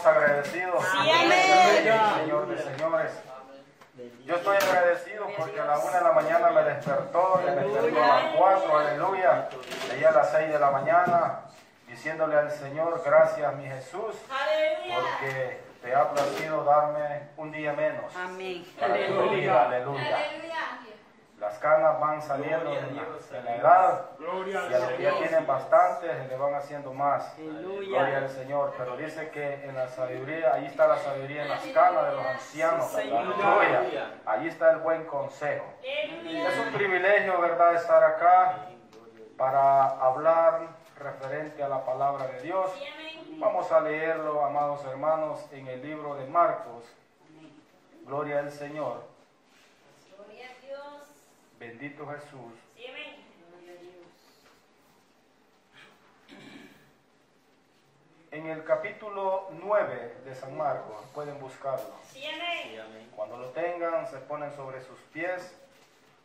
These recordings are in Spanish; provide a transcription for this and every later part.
estamos agradecidos? Sí, amén. Señor de señores. Yo estoy agradecido porque a la una de la mañana me despertó, y me despertó a las cuatro, aleluya. Leía a las seis de la mañana diciéndole al Señor, gracias mi Jesús, porque te ha placido darme un día menos. Amén. Para tu Aleluya. aleluya. Las canas van saliendo de la, la edad Gloria y a los que ya tienen bastantes le van haciendo más. Aleluya. Gloria al Señor. Pero dice que en la sabiduría, ahí está la sabiduría en las canas de los ancianos. Ahí está el buen consejo. Es un privilegio, ¿verdad?, estar acá para hablar referente a la palabra de Dios. Vamos a leerlo, amados hermanos, en el libro de Marcos. Gloria al Señor. Gloria a Dios. Bendito Jesús. Sí, amén. En el capítulo 9 de San Marcos, pueden buscarlo. Sí, amén. Cuando lo tengan, se ponen sobre sus pies,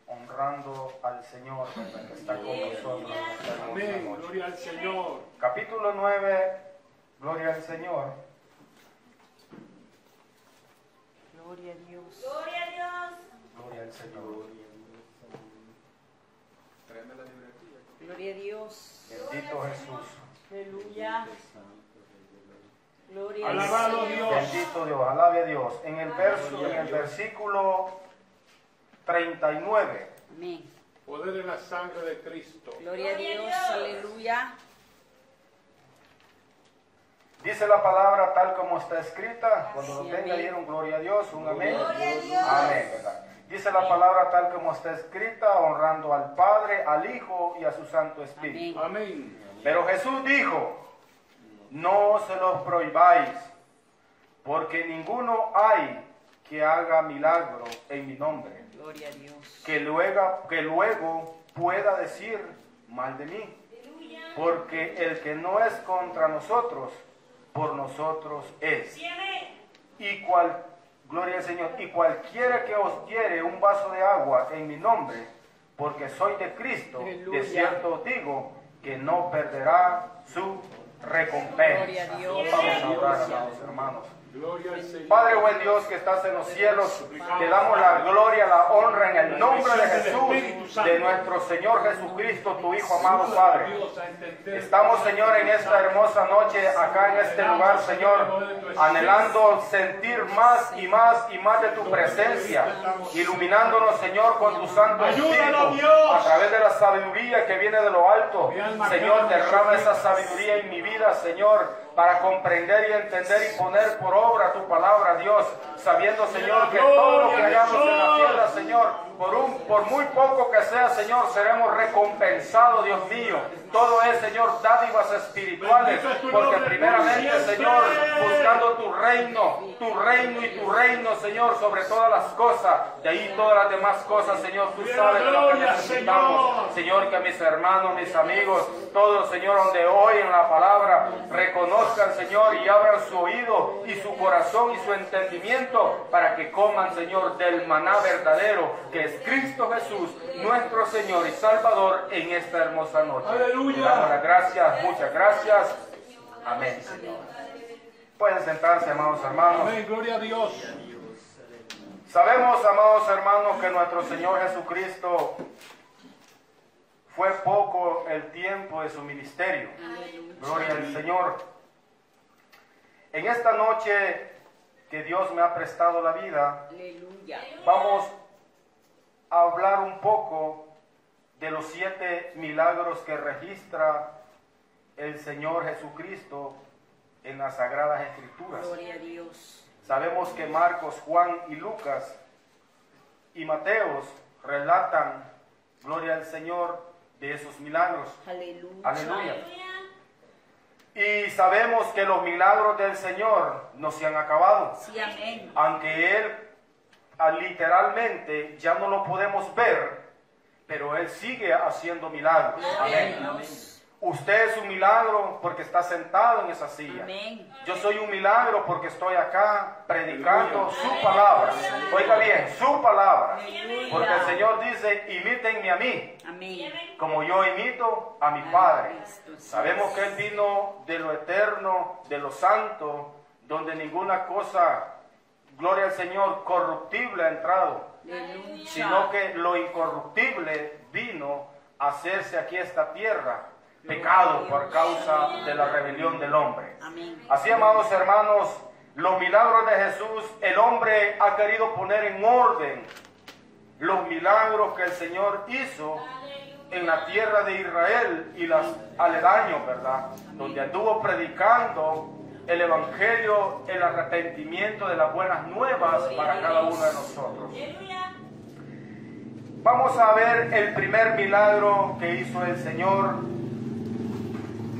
honrando al Señor que está con nosotros. Amén. Gloria al Señor. Capítulo 9, Gloria al Señor. Gloria a Dios. Gloria a Dios. Gloria al Señor. Gloria a Dios. Bendito Jesús. Aleluya. Gloria a Alabado Dios. Dios. Bendito Dios. Alabe a Dios. En el, verso, en el versículo 39. Amén. Poder en la sangre de Cristo. Gloria a Dios. Aleluya. Dice la palabra tal como está escrita. Cuando lo tenga, dieron gloria a Dios. Un amén. Gloria a Dios. Amén, ¿verdad? Dice la palabra tal como está escrita, honrando al Padre, al Hijo y a su Santo Espíritu. Amén. Pero Jesús dijo, no se los prohibáis, porque ninguno hay que haga milagro en mi nombre, Gloria a Dios. que luego, que luego pueda decir mal de mí. Porque el que no es contra nosotros, por nosotros es. Y cual, gloria al Señor, y cualquiera que os diere un vaso de agua en mi nombre, porque soy de Cristo, Aleluya. de cierto os digo que no perderá su recompensa. Gloria a Dios. Vamos a orar, amados hermanos. Padre buen Dios que estás en los cielos, te damos la gloria, la honra en el nombre de Jesús, de nuestro Señor Jesucristo, tu Hijo amado Padre. Estamos, Señor, en esta hermosa noche, acá en este lugar, Señor, anhelando sentir más y más y más de tu presencia, iluminándonos, Señor, con tu Santo Espíritu, a través de la sabiduría que viene de lo alto. Señor, derrama esa sabiduría en mi vida, Señor, para comprender y entender y poner por obra tu palabra, Dios, sabiendo, Señor, que todo lo que hagamos en la tierra, Señor, por, un, por muy poco que sea, Señor, seremos recompensados, Dios mío. Todo es, Señor, dádivas espirituales, porque primeramente, Señor, buscando tu reino, tu reino y tu reino, Señor, sobre todas las cosas, de ahí todas las demás cosas, Señor, tú sabes de lo que necesitamos. Señor, que mis hermanos, mis amigos, todos, Señor, donde oyen la palabra, reconozcan, Señor, y abran su oído y su corazón y su entendimiento para que coman, Señor, del maná verdadero, que es Cristo Jesús, nuestro Señor y Salvador, en esta hermosa noche. Aleluya. Le damos las gracias, muchas gracias. Amén, Señor. Pueden sentarse, amados hermanos. Amén. Gloria a Dios. Sabemos, amados hermanos, que nuestro Señor Jesucristo fue poco el tiempo de su ministerio. Gloria al Señor. En esta noche que Dios me ha prestado la vida, Aleluya. vamos a hablar un poco de los siete milagros que registra el Señor Jesucristo en las Sagradas Escrituras. Gloria a Dios. Sabemos que Marcos, Juan y Lucas y Mateos relatan, gloria al Señor, de esos milagros. Aleluya. Aleluya. Y sabemos que los milagros del Señor no se han acabado. Sí, amén. Aunque Él literalmente ya no lo podemos ver, pero Él sigue haciendo milagros. Amén. Usted es un milagro porque está sentado en esa silla. Amén. Yo soy un milagro porque estoy acá predicando su palabra. Oiga bien, su palabra. Porque el Señor dice, imítenme a mí, como yo imito a mi Padre. Sabemos que Él vino de lo eterno, de lo santo, donde ninguna cosa, gloria al Señor, corruptible ha entrado, Aleluya. sino que lo incorruptible vino a hacerse aquí esta tierra, pecado por causa de la rebelión del hombre. Amén. Así, amados hermanos, los milagros de Jesús, el hombre ha querido poner en orden los milagros que el Señor hizo en la tierra de Israel y las aledaños, ¿verdad? Donde anduvo predicando el evangelio, el arrepentimiento de las buenas nuevas para cada uno de nosotros. Vamos a ver el primer milagro que hizo el Señor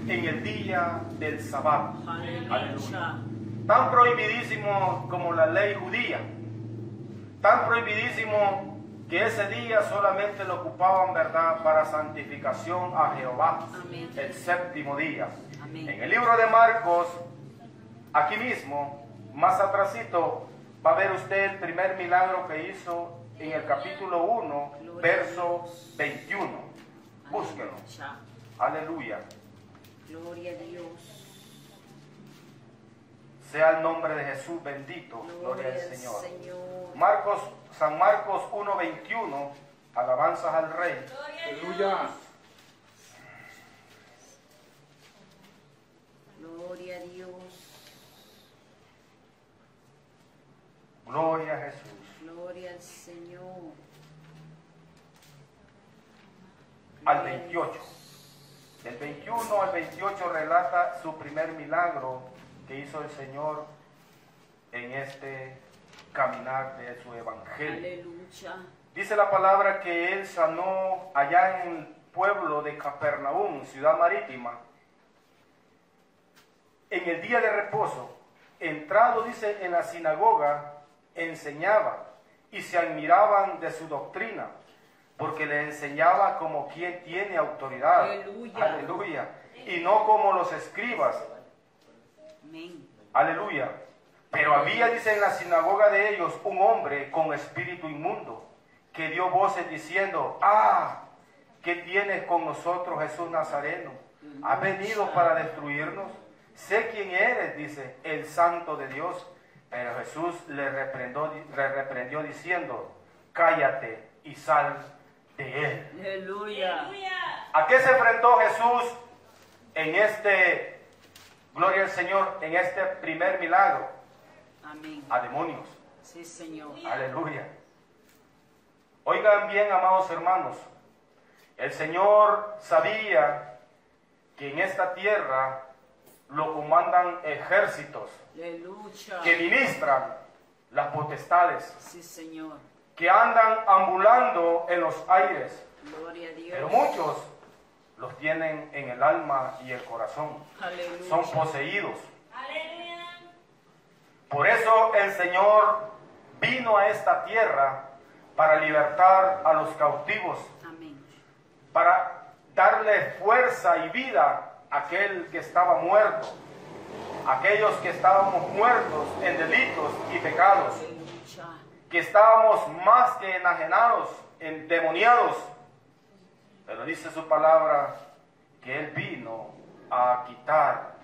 en el día del sábado. Aleluya. tan prohibidísimo como la ley judía, tan prohibidísimo que ese día solamente lo ocupaban, ¿verdad?, para santificación a Jehová, Amén. el séptimo día. Amén. En el libro de Marcos, aquí mismo, más atrasito, va a ver usted el primer milagro que hizo en el capítulo 1, verso 21. Búsquelo. Aleluya. Gloria a Dios. Sea el nombre de Jesús bendito. Gloria al Señor. Señor. Marcos, San Marcos 1.21, alabanzas al Rey. Aleluya. Gloria a Dios. Gloria a Jesús. Gloria al Señor. Al Gloria a 28. Dios. Del 21 al 28 relata su primer milagro que hizo el Señor en este caminar de su evangelio. Aleluya. Dice la palabra que él sanó allá en el pueblo de Capernaum, ciudad marítima, en el día de reposo, entrado, dice, en la sinagoga, enseñaba y se admiraban de su doctrina, porque le enseñaba como quien tiene autoridad. Aleluya. Aleluya. Y no como los escribas. Amén. Aleluya. Pero había, dice, en la sinagoga de ellos un hombre con espíritu inmundo que dio voces diciendo, ah, ¿qué tienes con nosotros Jesús Nazareno? ¿Has venido para destruirnos? Sé quién eres, dice, el santo de Dios. Pero Jesús le reprendió, le reprendió diciendo, cállate y sal de él. Aleluya. Aleluya. ¿A qué se enfrentó Jesús en este, gloria al Señor, en este primer milagro? Amén. A demonios. Sí, Señor. Aleluya. Oigan bien, amados hermanos, el Señor sabía que en esta tierra lo comandan ejércitos Aleluya. que ministran las potestades, Sí, Señor. que andan ambulando en los aires, Gloria a Dios. pero muchos los tienen en el alma y el corazón, Aleluya. son poseídos. Aleluya. Por eso el Señor vino a esta tierra para libertar a los cautivos, Amén. para darle fuerza y vida a aquel que estaba muerto, aquellos que estábamos muertos en delitos y pecados, Aleluya. que estábamos más que enajenados, endemoniados. Pero dice su palabra que Él vino a quitar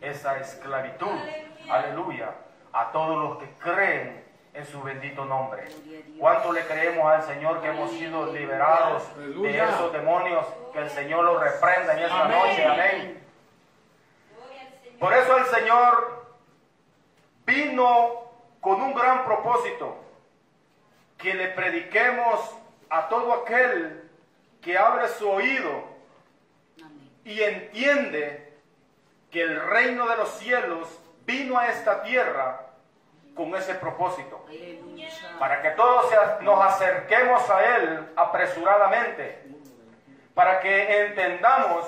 esa esclavitud, aleluya, a todos los que creen en su bendito nombre. ¿Cuánto le creemos al Señor que hemos sido liberados de esos demonios? Que el Señor los reprenda en esta noche, amén. Por eso el Señor vino con un gran propósito, que le prediquemos a todo aquel que abre su oído y entiende que el reino de los cielos vino a esta tierra con ese propósito, para que todos nos acerquemos a Él apresuradamente, para que entendamos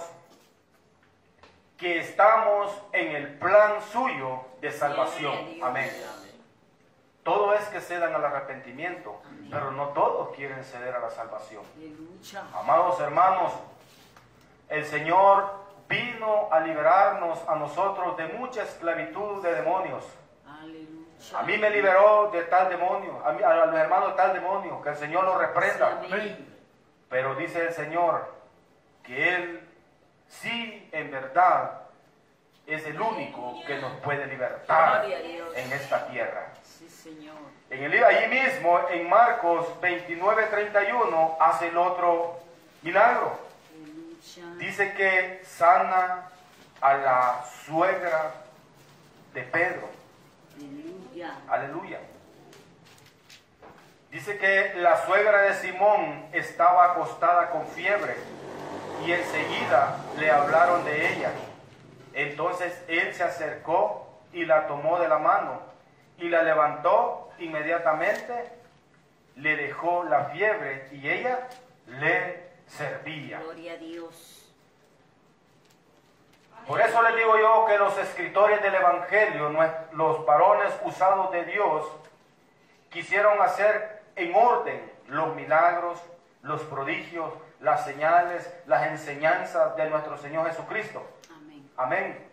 que estamos en el plan suyo de salvación. Amén. Todo es que cedan al arrepentimiento, pero no todos quieren ceder a la salvación. Amados hermanos, el Señor vino a liberarnos a nosotros de mucha esclavitud de demonios. Aleluya. A mí me liberó de tal demonio, a, mí, a los hermanos de tal demonio, que el Señor lo reprenda. Pero dice el Señor que Él sí, en verdad, es el único que nos puede libertar en esta tierra. Sí, Señor. En el, allí mismo, en Marcos 29, 31, hace el otro milagro. Dice que sana a la suegra de Pedro. Aleluya. Aleluya. Dice que la suegra de Simón estaba acostada con fiebre y enseguida le hablaron de ella. Entonces él se acercó y la tomó de la mano y la levantó inmediatamente, le dejó la fiebre y ella le servía. Gloria a Dios. Por eso les digo yo que los escritores del Evangelio, los varones usados de Dios, quisieron hacer en orden los milagros, los prodigios, las señales, las enseñanzas de nuestro Señor Jesucristo. Amén. Amén.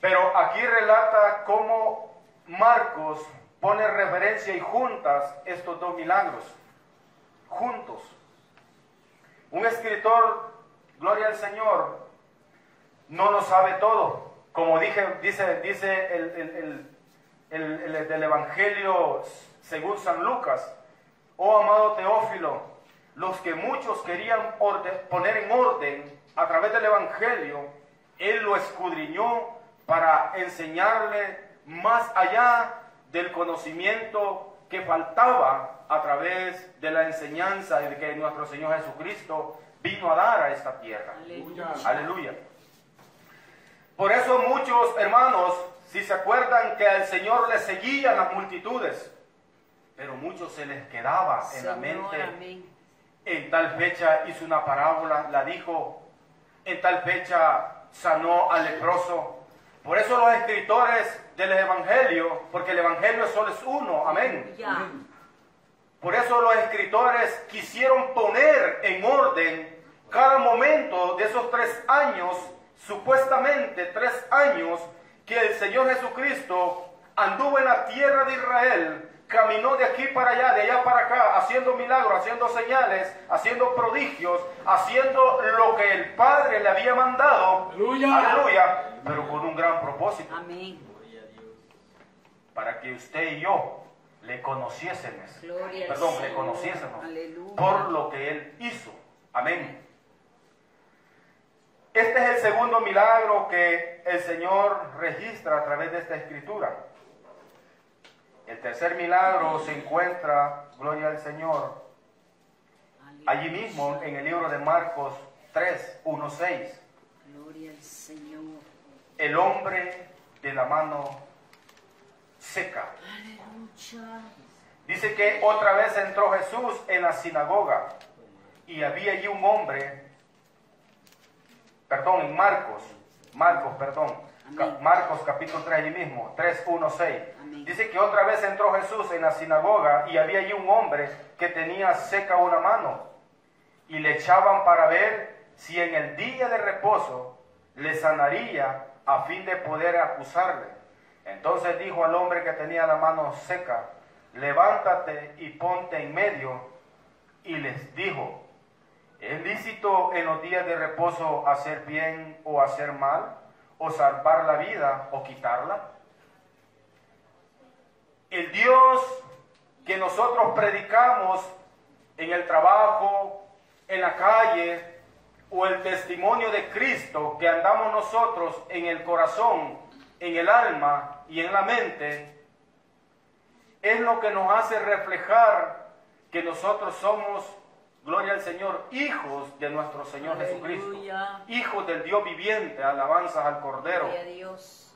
Pero aquí relata cómo Marcos pone referencia y juntas estos dos milagros. Juntos. Un escritor, gloria al Señor, no lo sabe todo. Como dije, dice, dice el, el- el- el- el del Evangelio según San Lucas. Oh amado Teófilo, los que muchos querían orde- poner en orden a través del Evangelio, Él lo escudriñó para enseñarle más allá del conocimiento que faltaba a través de la enseñanza de que nuestro Señor Jesucristo vino a dar a esta tierra. Aleluya. Aleluya. Por eso muchos hermanos, si se acuerdan que al Señor le seguían las multitudes, pero muchos se les quedaba en la mente. amén. En tal fecha hizo una parábola, la dijo. En tal fecha sanó al leproso. Por eso los escritores del Evangelio, porque el Evangelio solo es uno, amén. Por eso los escritores quisieron poner en orden cada momento de esos tres años, supuestamente tres años, que el Señor Jesucristo anduvo en la tierra de Israel, caminó de aquí para allá, de allá para acá, haciendo milagros, haciendo señales, haciendo prodigios, haciendo lo que el Padre le había mandado. Aleluya. Aleluya. Pero con un gran propósito Amén. para que usted y yo le conociésemos, perdón, le conociésemos Aleluya. por lo que Él hizo. Amén. Este es el segundo milagro que el Señor registra a través de esta escritura. El tercer milagro se encuentra, gloria al Señor, allí mismo en el libro de Marcos 3, 1, 6. Gloria al Señor. El hombre de la mano seca. Aleluya. Dice que otra vez entró Jesús en la sinagoga y había allí un hombre, perdón, en Marcos, Marcos, perdón, Amén. Marcos capítulo 3 allí mismo, 3, 1, 6. Amén. Dice que otra vez entró Jesús en la sinagoga y había allí un hombre que tenía seca una mano y le echaban para ver si en el día de reposo le sanaría a fin de poder acusarle. Entonces dijo al hombre que tenía la mano seca, levántate y ponte en medio. Y les dijo, ¿es lícito en los días de reposo hacer bien o hacer mal? ¿O salvar la vida o quitarla? El Dios que nosotros predicamos en el trabajo, en la calle, o el testimonio de Cristo que andamos nosotros en el corazón, en el alma y en la mente, es lo que nos hace reflejar que nosotros somos, gloria al Señor, hijos de nuestro Señor Jesucristo, hijos del Dios viviente, alabanzas al Cordero. Gloria a Dios.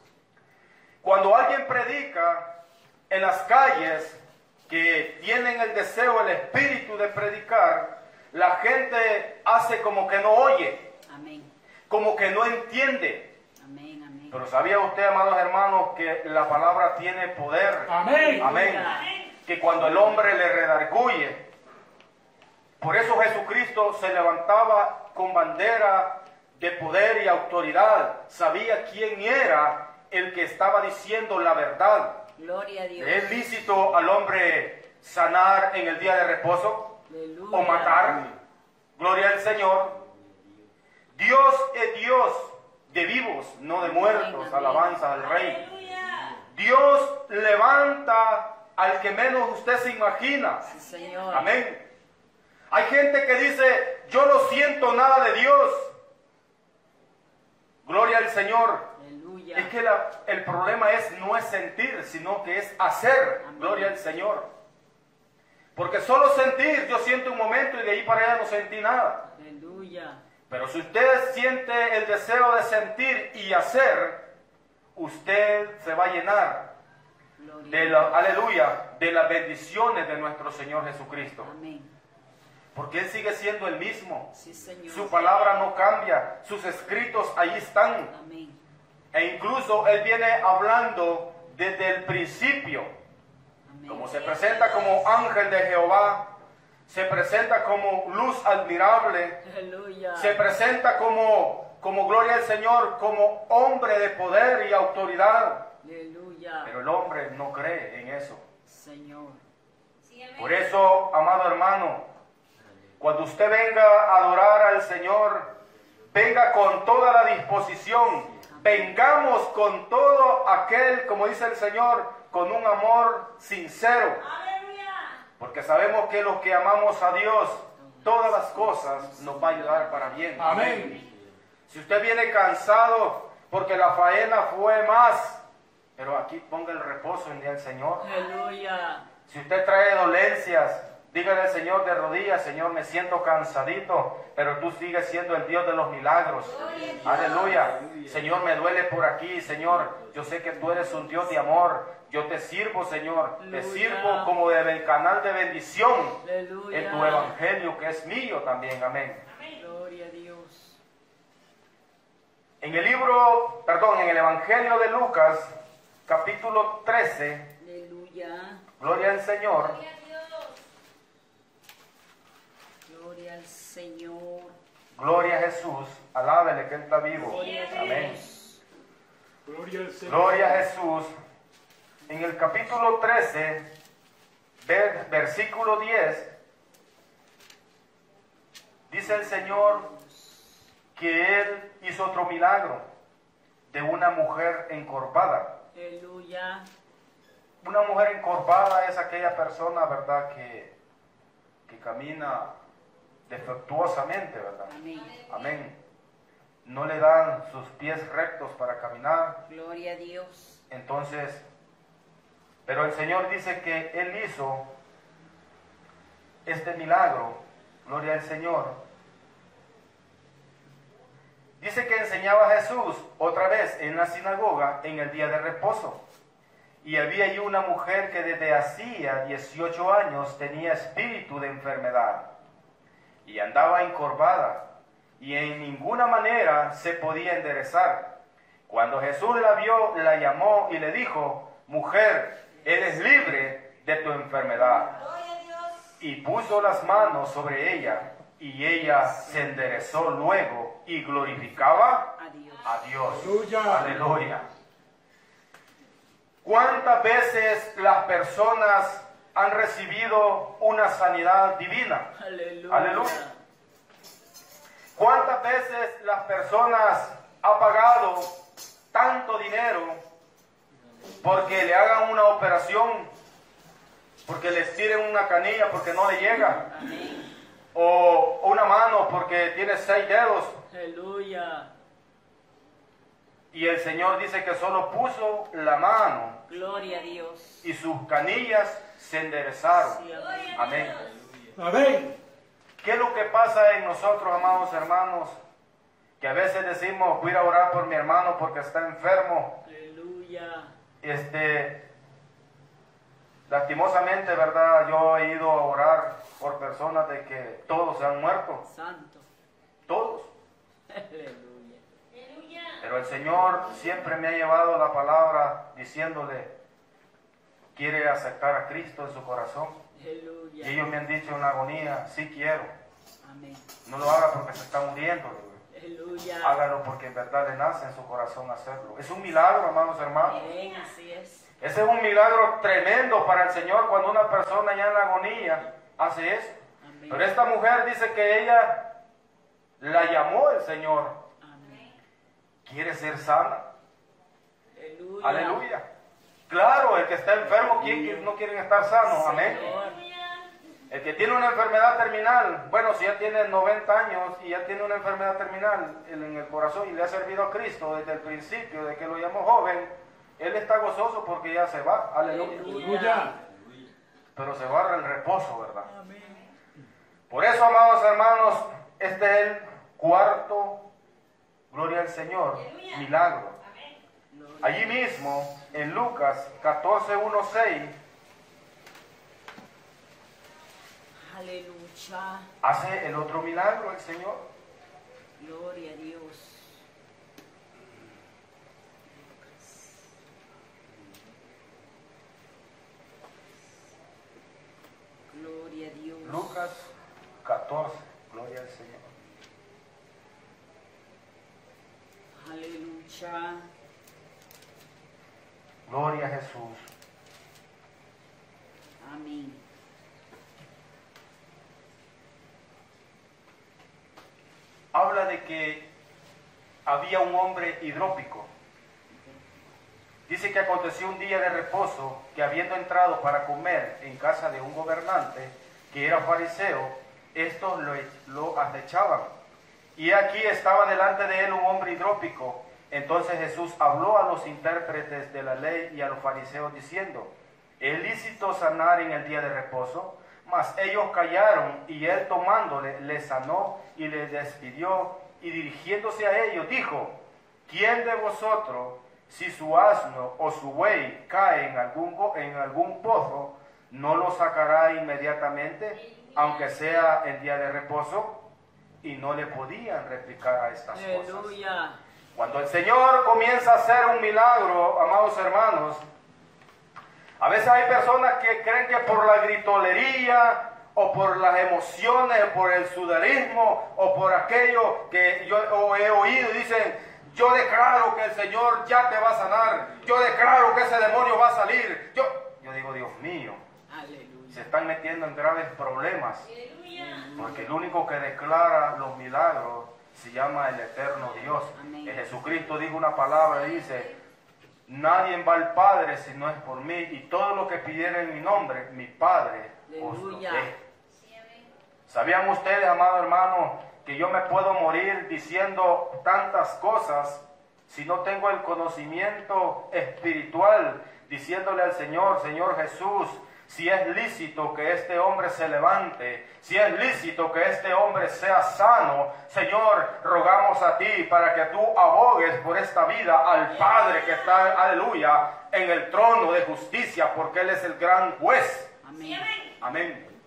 Cuando alguien predica en las calles que tienen el deseo, el espíritu de predicar, la gente hace como que no oye, Amén. como que no entiende. Amén. Amén. Pero ¿sabía usted, amados hermanos, que la palabra tiene poder? Amén. Amén. Que cuando el hombre le redarguye, por eso Jesucristo se levantaba con bandera de poder y autoridad, sabía quién era el que estaba diciendo la verdad. Gloria a Dios. ¿Le es lícito al hombre sanar en el día de reposo Aleluya. o matar? Gloria al Señor. Dios es Dios de vivos, no de muertos. Alabanza al Rey. Dios levanta al que menos usted se imagina. Sí, Señor. Amén. Hay gente que dice, yo no siento nada de Dios. Gloria al Señor. Aleluya. Es que la- el problema es no es sentir, sino que es hacer. Amén. Gloria al Señor. Porque solo sentir, yo siento un momento y de ahí para allá no sentí nada. Aleluya. Pero si usted siente el deseo de sentir y hacer, usted se va a llenar Gloria. de la, aleluya, de las bendiciones de nuestro Señor Jesucristo. Amén. Porque Él sigue siendo el mismo. Sí, Señor. Su palabra no cambia. Sus escritos ahí están. Amén. E incluso Él viene hablando desde el principio. Amén. Como se presenta como ángel de Jehová. Se presenta como luz admirable. Aleluya. Se presenta como, como gloria al Señor, como hombre de poder y autoridad. Aleluya. Pero el hombre no cree en eso. Señor. Por eso, amado hermano, cuando usted venga a adorar al Señor, venga con toda la disposición, vengamos con todo aquel, como dice el Señor, con un amor sincero, Aleluya. porque sabemos que los que amamos a Dios, todas las cosas nos va a ayudar para bien. Amén. Si usted viene cansado porque la faena fue más, pero aquí ponga el reposo en día del Señor. Aleluya. Si usted trae dolencias, dígale al Señor de rodillas, Señor, me siento cansadito, pero tú sigues siendo el Dios de los milagros. Aleluya. Señor, me duele por aquí, Señor. Yo sé que tú eres un Dios de amor. Yo te sirvo, Señor. Te sirvo como del canal de bendición Aleluya. en tu evangelio que es mío también. Amén. Gloria a Dios. En el libro, perdón, en el evangelio de Lucas, capítulo 13, Aleluya. gloria al Señor. Gloria a Dios. Gloria al Señor. Gloria a Jesús. Alábele que Él está vivo. Gloria a Amén. Gloria al Señor. Gloria a Jesús. En el capítulo 13, ver- versículo 10, dice el Señor que Él hizo otro milagro de una mujer encorvada. Aleluya. Una mujer encorvada es aquella persona, ¿verdad?, que, que camina defectuosamente, ¿verdad? Amén. Amén. No le dan sus pies rectos para caminar, Gloria a Dios. Entonces, pero el Señor dice que Él hizo este milagro, gloria al Señor. Dice que enseñaba a Jesús otra vez en la sinagoga en el día de reposo. Y había allí una mujer que desde hacía 18 años tenía espíritu de enfermedad y andaba encorvada y en ninguna manera se podía enderezar. Cuando Jesús la vio, la llamó y le dijo, mujer, eres libre de tu enfermedad. Y puso las manos sobre ella y ella se enderezó luego y glorificaba A Dios. a Dios. Aleluya. Aleluya. ¿Cuántas veces las personas han recibido una sanidad divina? Aleluya. Aleluya. ¿Cuántas veces las personas han pagado tanto dinero porque le hagan una operación, porque les tiren una canilla porque no le llega, Amén. o una mano porque tiene seis dedos? Aleluya. Y el Señor dice que solo puso la mano Gloria a Dios. y sus canillas se enderezaron. Sí, amén. Amén. ¿Qué es lo que pasa en nosotros, amados hermanos? Que a veces decimos, voy a orar por mi hermano porque está enfermo. Aleluya. Este, lastimosamente, ¿verdad? Yo he ido a orar por personas de que todos se han muerto. Santo. Todos. Aleluya. Pero el Señor siempre me ha llevado la palabra diciéndole, quiere aceptar a Cristo en su corazón. Y ellos me han dicho en agonía, sí quiero. Amén. No lo haga porque se está muriendo. Aleluya. Hágalo porque en verdad le nace en su corazón hacerlo. Es un milagro, hermanos, hermanos. Así es. Ese es un milagro tremendo para el Señor cuando una persona ya en agonía hace eso. Amén. Pero esta mujer dice que ella la llamó el Señor. ¿Quiere ser sana? Aleluya. Aleluya. Claro, el que está enfermo, ¿quién no quieren estar sanos? Amén. El que tiene una enfermedad terminal, bueno, si ya tiene 90 años y ya tiene una enfermedad terminal en el corazón y le ha servido a Cristo desde el principio, de que lo llamó joven, él está gozoso porque ya se va. Aleluya. Aleluya. Pero se va en reposo, ¿verdad? Amén. Por eso, amados hermanos, este es el cuarto, gloria al Señor, milagro. Allí mismo, en Lucas 14, 1, 6, Aleluya. hace el otro milagro el Señor. Gloria a Dios. Gloria a Dios. Lucas 14, gloria al Señor. Gloria a Jesús. Amén. Habla de que había un hombre hidrópico. Dice que aconteció un día de reposo que habiendo entrado para comer en casa de un gobernante que era fariseo, estos lo, lo acechaban. Y aquí estaba delante de él un hombre hidrópico. Entonces Jesús habló a los intérpretes de la ley y a los fariseos diciendo, ¿es lícito sanar en el día de reposo? Mas ellos callaron y él tomándole le sanó y le despidió y dirigiéndose a ellos dijo, ¿quién de vosotros si su asno o su buey cae en algún, en algún pozo, no lo sacará inmediatamente, aunque sea el día de reposo? Y no le podían replicar a estas cosas. Cuando el Señor comienza a hacer un milagro, amados hermanos, a veces hay personas que creen que por la gritolería o por las emociones, o por el sudarismo o por aquello que yo he oído, dicen, yo declaro que el Señor ya te va a sanar, yo declaro que ese demonio va a salir. Yo, yo digo, Dios mío, se están metiendo en graves problemas. Aleluya. Porque el único que declara los milagros se llama el eterno Dios. Amén. Jesucristo dijo una palabra, dice, nadie va al Padre si no es por mí, y todo lo que pidiera en mi nombre, mi Padre os lo. ¿Sabían ustedes, amado hermano, que yo me puedo morir diciendo tantas cosas si no tengo el conocimiento espiritual, diciéndole al Señor, Señor Jesús, si es lícito que este hombre se levante, si es lícito que este hombre sea sano, Señor, rogamos a ti para que tú abogues por esta vida al Padre que está, aleluya, en el trono de justicia, porque Él es el gran juez. Amén. amén.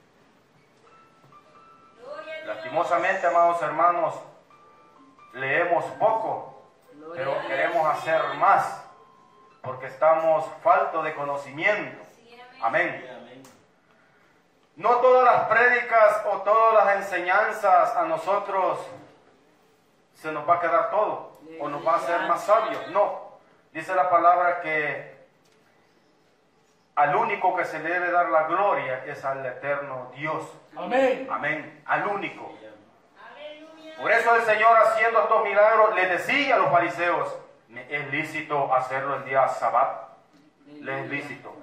Lastimosamente, amados hermanos, leemos poco, pero queremos hacer más, porque estamos falto de conocimiento. Amén. No todas las prédicas o todas las enseñanzas a nosotros se nos va a quedar todo, o nos va a hacer más sabios. No, dice la palabra que al único que se le debe dar la gloria es al eterno Dios. Amén. Amén, al único. Por eso el Señor haciendo estos milagros le decía a los fariseos, "Me es lícito hacerlo el día sabbat, le es lícito.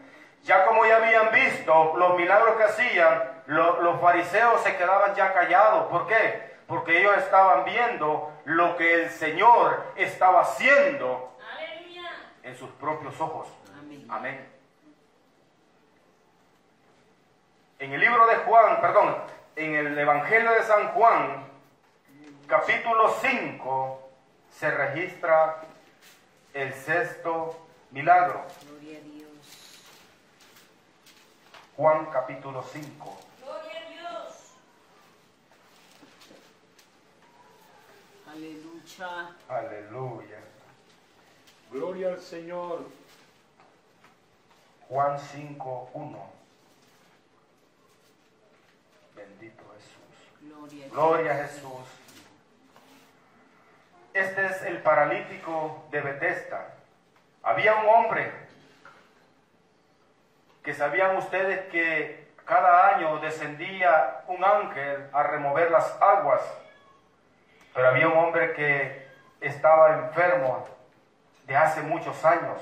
Ya como ya habían visto los milagros que hacían, lo- los fariseos se quedaban ya callados. ¿Por qué? Porque ellos estaban viendo lo que el Señor estaba haciendo Aleluya. en sus propios ojos. Amén. Amén. En el libro de Juan, perdón, en el Evangelio de San Juan, capítulo 5, se registra el sexto milagro. Gloria a Dios. Juan capítulo 5. Gloria a Dios. Aleluya. Aleluya. Gloria al Señor. Juan 5, 1. Bendito Jesús. Gloria a Dios. Gloria a Jesús. este es el paralítico de Bethesda. Había un hombre que sabían ustedes que cada año descendía un ángel a remover las aguas, pero había un hombre que estaba enfermo de hace muchos años.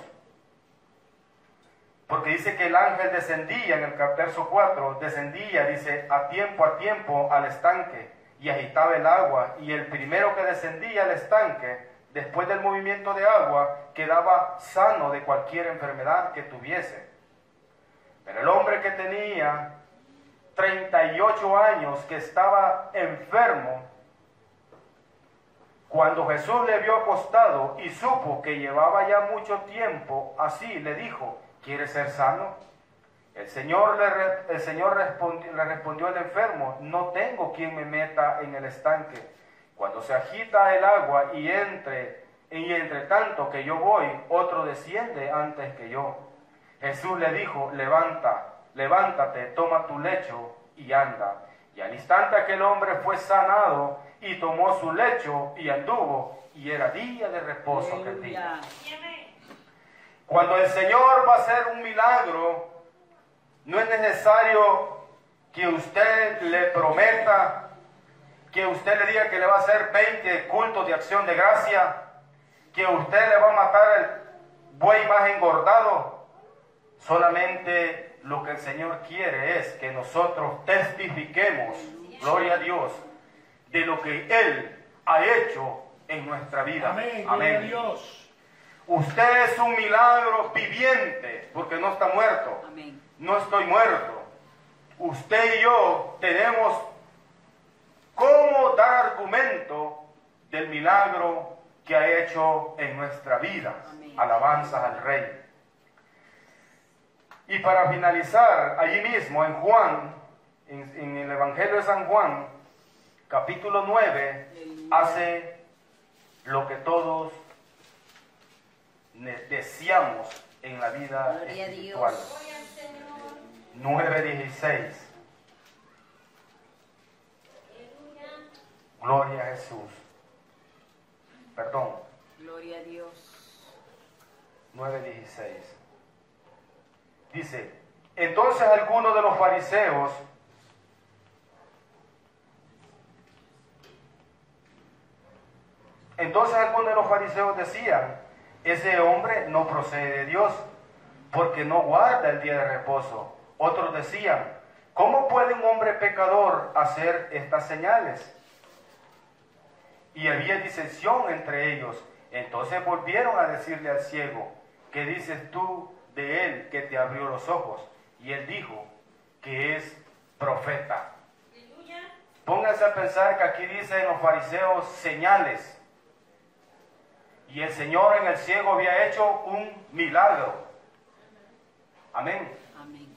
Porque dice que el ángel descendía en el verso 4, descendía, dice, a tiempo a tiempo al estanque y agitaba el agua. Y el primero que descendía al estanque, después del movimiento de agua, quedaba sano de cualquier enfermedad que tuviese. Pero el hombre que tenía 38 años, que estaba enfermo, cuando Jesús le vio acostado y supo que llevaba ya mucho tiempo así, le dijo, ¿quieres ser sano? El Señor, le, el Señor le respondió al enfermo, no tengo quien me meta en el estanque. Cuando se agita el agua y entre, y entre tanto que yo voy, otro desciende antes que yo. Jesús le dijo, levanta, levántate, toma tu lecho y anda. Y al instante aquel hombre fue sanado y tomó su lecho y anduvo, y era día de reposo aquel día. Cuando el Señor va a hacer un milagro, no es necesario que usted le prometa, que usted le diga que le va a hacer 20 cultos de acción de gracia, que usted le va a matar el buey más engordado. Solamente lo que el Señor quiere es que nosotros testifiquemos, gloria a Dios, de lo que Él ha hecho en nuestra vida. Amén. Gloria a Dios. Usted es un milagro viviente porque no está muerto. Amén. No estoy muerto. Usted y yo tenemos cómo dar argumento del milagro que ha hecho en nuestra vida. Amén. Alabanzas al Rey. Y para finalizar, allí mismo en Juan, en, en el Evangelio de San Juan, capítulo 9, hace lo que todos deseamos en la vida Gloria espiritual. Dios. Gloria al Señor. 9.16. Aleluya. Gloria a Jesús. Perdón, Gloria a Dios. 9.16. Dice, entonces algunos de los fariseos Entonces algunos de los fariseos decían, ese hombre no procede de Dios, porque no guarda el día de reposo. Otros decían, ¿cómo puede un hombre pecador hacer estas señales? Y había disensión entre ellos. Entonces volvieron a decirle al ciego, ¿qué dices tú de él que te abrió los ojos? Y él dijo que es profeta. Pónganse a pensar que aquí dicen los fariseos señales. Y el Señor en el ciego había hecho un milagro. Amén. Amén.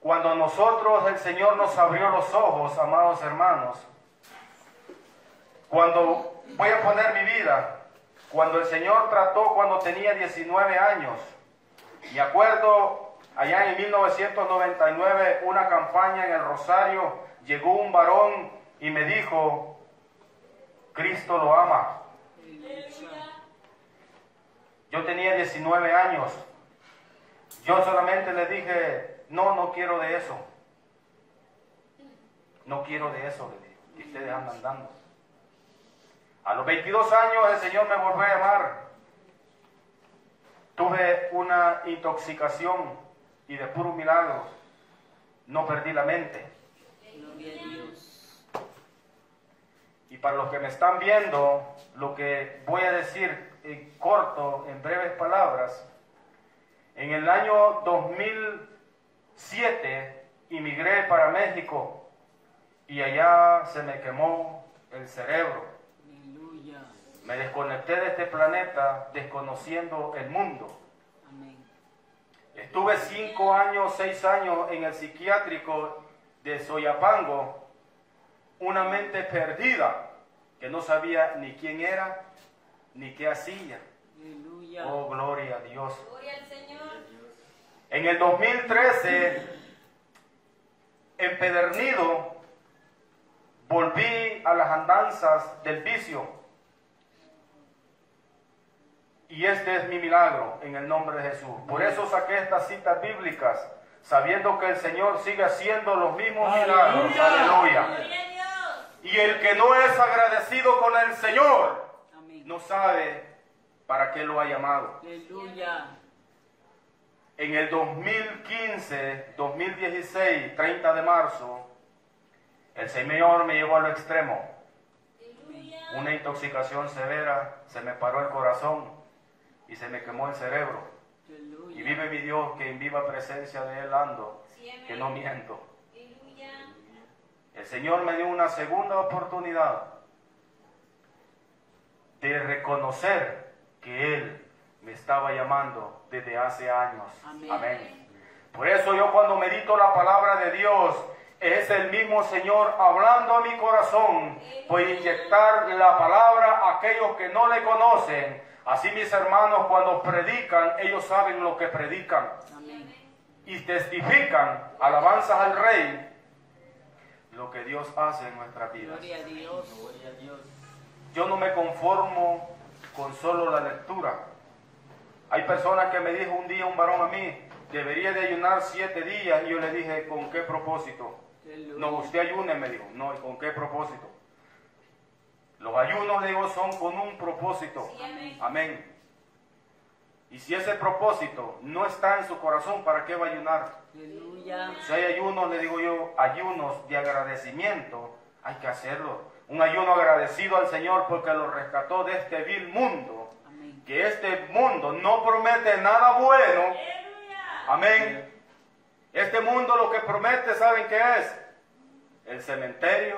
Cuando a nosotros el Señor nos abrió los ojos, amados hermanos, cuando voy a poner mi vida, cuando el Señor trató cuando tenía 19 años, me acuerdo allá en 1999 una campaña en el Rosario, llegó un varón y me dijo, Cristo lo ama. Yo tenía 19 años. Yo solamente le dije, no, no quiero de eso. No quiero de eso, que ustedes andan dando. A los 22 años el Señor me volvió a llamar. Tuve una intoxicación y de puro milagro no perdí la mente. Y para los que me están viendo, lo que voy a decir en corto, en breves palabras, en el año 2007 inmigré para México y allá se me quemó el cerebro. Me desconecté de este planeta desconociendo el mundo. Amén. Estuve cinco años, seis años en el psiquiátrico de Soyapango, una mente perdida, que no sabía ni quién era, ni qué hacía. Aleluya. Oh, gloria a Dios. Gloria al Señor. En el 2013, empedernido, volví a las andanzas del vicio. Y este es mi milagro en el nombre de Jesús. Por eso saqué estas citas bíblicas, sabiendo que el Señor sigue haciendo los mismos milagros. Aleluya. Y el que no es agradecido con el Señor, no sabe para qué lo ha llamado. Aleluya. En el 2015, 2016, 30 de marzo, el Señor me llevó a lo extremo. Una intoxicación severa, se me paró el corazón y se me quemó el cerebro. Y vive mi Dios que en viva presencia de Él ando, que no miento. Aleluya. El Señor me dio una segunda oportunidad de reconocer que Él me estaba llamando desde hace años. Amén. Por eso yo cuando medito la palabra de Dios, es el mismo Señor hablando a mi corazón, por inyectar la palabra a aquellos que no le conocen. Así mis hermanos cuando predican, ellos saben lo que predican Amén. y testifican alabanzas al Rey, lo que Dios hace en nuestras vidas. Gloria a Dios. Gloria a Dios. Yo no me conformo con solo la lectura. Hay personas que me dijo un día un varón a mí, debería de ayunar siete días, y yo le dije, ¿con qué propósito? No, usted ayune, me dijo. No, ¿y con qué propósito? Los ayunos, le digo, son con un propósito. Sí, amén. Amén. Y si ese propósito no está en su corazón, ¿para qué va a ayunar? Aleluya. Si hay ayunos, le digo yo, ayunos de agradecimiento, hay que hacerlo. Un ayuno agradecido al Señor porque lo rescató de este vil mundo. Amén. Que este mundo no promete nada bueno. Aleluya. Amén. Este mundo lo que promete, ¿saben qué es? El cementerio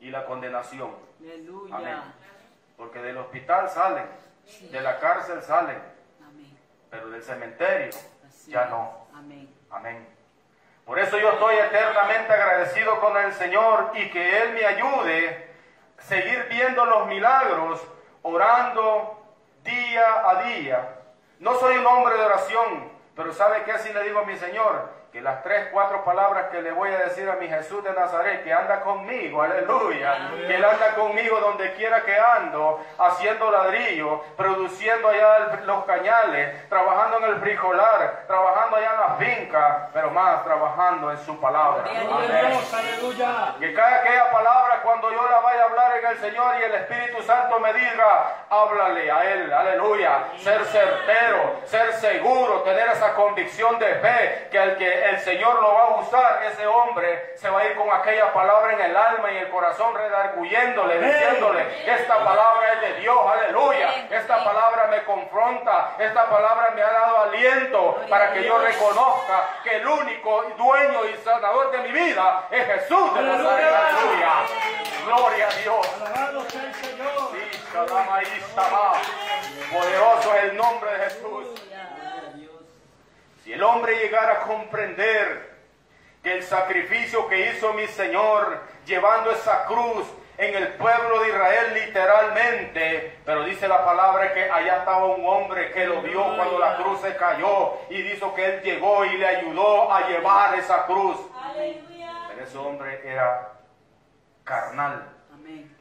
y la condenación. Aleluya. Amén. Porque del hospital salen, de la cárcel salen, Amén. pero del cementerio Así ya es. no. Amén. Amén. Por eso yo estoy eternamente agradecido con el Señor y que Él me ayude a seguir viendo los milagros, orando día a día. No soy un hombre de oración, pero ¿sabe qué así le digo a mi Señor? Que las tres, cuatro palabras que le voy a decir a mi Jesús de Nazaret, que anda conmigo, aleluya, que Él anda conmigo donde quiera que ando, haciendo ladrillo, produciendo allá los cañales, trabajando en el frijolar, trabajando allá en la finca, pero más trabajando en su palabra. Aleluya. Que cada aquella palabra cuando yo la vaya a hablar en el Señor y el Espíritu Santo me diga, háblale a Él, aleluya. Ser certero, ser seguro, tener esa convicción de fe que el que el Señor lo va a usar, ese hombre se va a ir con aquella palabra en el alma y el corazón redarguyéndole, diciéndole, esta palabra es de Dios, aleluya. Esta palabra me confronta, esta palabra me ha dado aliento para que yo reconozca que el único dueño y sanador de mi vida es Jesús de Nazaret, aleluya. Gloria a Dios. Alabado sea el Señor. Poderoso es el nombre de Jesús. Si el hombre llegara a comprender que el sacrificio que hizo mi Señor llevando esa cruz en el pueblo de Israel literalmente, pero dice la palabra que allá estaba un hombre que lo vio cuando la cruz se cayó y dijo que él llegó y le ayudó a llevar esa cruz. Pero ese hombre era carnal.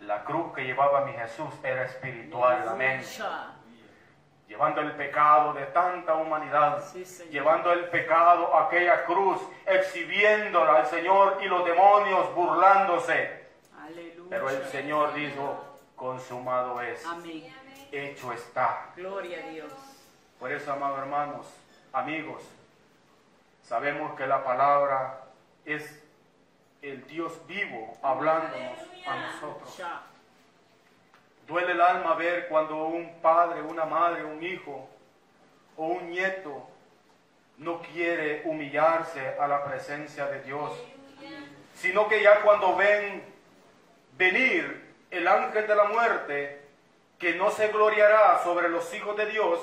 La cruz que llevaba mi Jesús era espiritual, amén. Llevando el pecado de tanta humanidad, Sí, llevando el pecado a aquella cruz, exhibiéndola al Señor y los demonios burlándose. Aleluya. Pero el Señor dijo, consumado es, Amén. hecho está. Gloria a Dios. Por eso, amados hermanos, amigos, sabemos que la palabra es el Dios vivo hablándonos a nosotros. Duele el alma ver cuando un padre, una madre, un hijo o un nieto no quiere humillarse a la presencia de Dios, sino que ya cuando ven venir el ángel de la muerte, que no se gloriará sobre los hijos de Dios,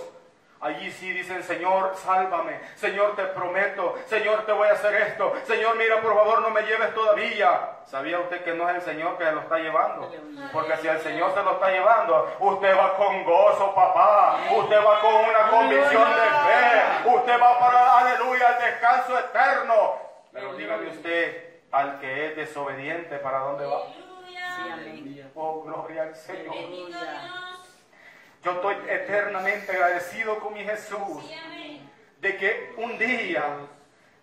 allí sí dicen, Señor, sálvame, Señor, te prometo, Señor, te voy a hacer esto, Señor, mira, por favor, no me lleves todavía. ¿Sabía usted que no es el Señor que lo está llevando? Porque si el Señor se lo está llevando, usted va con gozo, papá, usted va con una convicción de fe, usted va para, aleluya, al descanso eterno. Pero dígame usted, al que es desobediente, ¿para dónde va? Aleluya. Oh, gloria al Señor. Bendito Dios. Yo estoy eternamente agradecido con mi Jesús de que un día,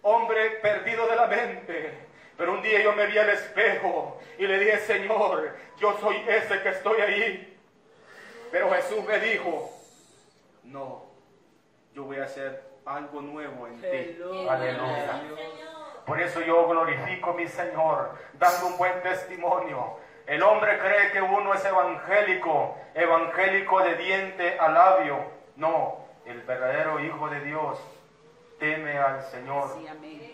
hombre perdido de la mente, pero un día yo me vi al espejo y le dije, Señor, yo soy ese que estoy ahí. Pero Jesús me dijo, no, yo voy a hacer algo nuevo en ti. Aleluya. Por eso yo glorifico a mi Señor, dando un buen testimonio. El hombre cree que uno es evangélico, evangélico de diente a labio. No, el verdadero Hijo de Dios teme al Señor. Sí, amén.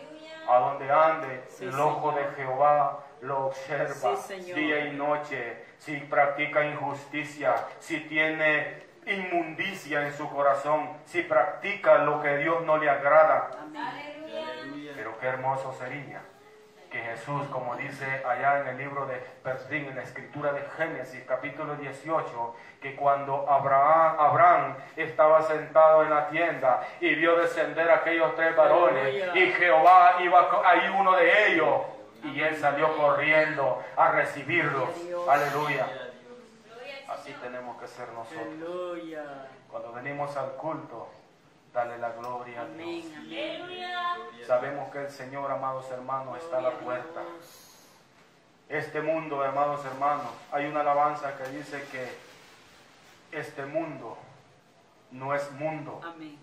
A donde ande, Sí, el ojo Señor. de Jehová lo observa Sí, día y noche. Si practica injusticia, si tiene inmundicia en su corazón, si practica lo que Dios no le agrada. Amén. Pero qué hermoso sería que Jesús, como dice allá en el libro de perdón, en la escritura de Génesis, capítulo 18, que cuando Abraham, Abraham estaba sentado en la tienda y vio descender aquellos tres varones y Jehová iba ahí uno de ellos y él salió corriendo a recibirlos. Aleluya. Así tenemos que ser nosotros. Cuando venimos al culto, dale la gloria a Dios. Amén. Amén. Aleluya. Sabemos que el Señor, amados hermanos, está a la puerta. Este mundo, amados hermanos, hay una alabanza que dice que este mundo no es mundo, Amén.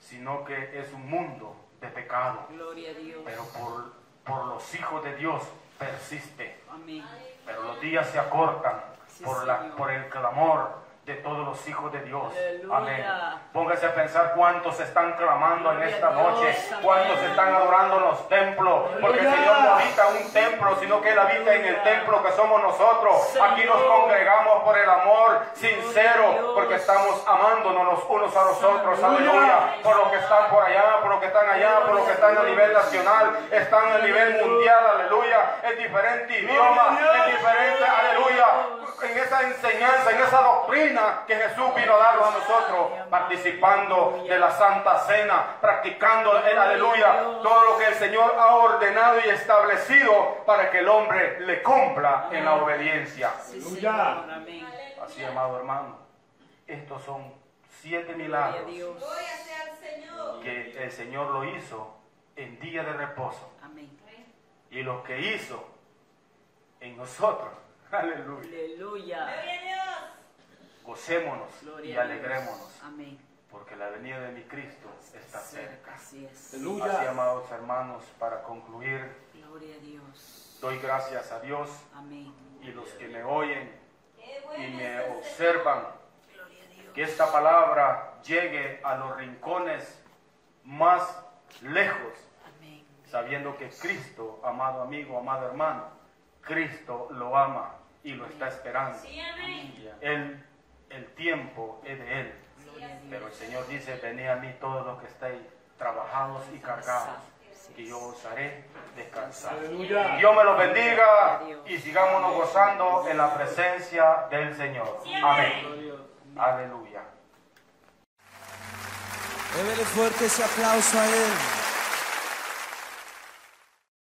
sino que es un mundo de pecado. Gloria a Dios. Pero por, por los hijos de Dios persiste. Amén. Pero los días se acortan Sí, por, la, Señor. por el clamor de todos los hijos de Dios. Aleluya. Amén. Póngase a pensar cuántos están clamando en esta Dios. noche, Amén. cuántos están adorando en los templos, porque el. Señor no habita en un templo, sino que Él habita en el templo que somos nosotros. Señor. Aquí nos congregamos por el amor sincero, porque estamos amándonos los unos a los otros. Aleluya. Por los que están por allá, por los que están allá, por los que están a nivel nacional, están a nivel mundial. Aleluya. Es diferente idioma, es diferente. Aleluya en esa enseñanza, en esa doctrina que Jesús vino a darnos a nosotros, participando de la Santa Cena, practicando el aleluya, todo lo que el Señor ha ordenado y establecido para que el hombre le cumpla en la obediencia. Aleluya. Así, amado hermano, estos son siete milagros que el Señor lo hizo en día de reposo y lo que hizo en nosotros. Aleluya. Aleluya. Gloria a Dios. Gocémonos y Gloria alegrémonos. Amén. porque la venida de mi Cristo está cerca. Así es. Aleluya. Así, amados hermanos, para concluir, Gloria a Dios. doy gracias a Dios Amén. y los que me oyen y me observan, Gloria a Dios. que esta palabra llegue a los rincones más lejos, Amén. sabiendo que Cristo, amado amigo, amado hermano, Cristo lo ama y lo está esperando. Sí, amén. Él, el tiempo es de Él. Pero el. Señor dice, venid a mí todos los que estáis trabajados y cargados, que yo os haré descansar. Aleluya. Dios me los bendiga y sigámonos gozando en la presencia del Señor. Amén. Aleluya. Débele fuerte ese aplauso a Él.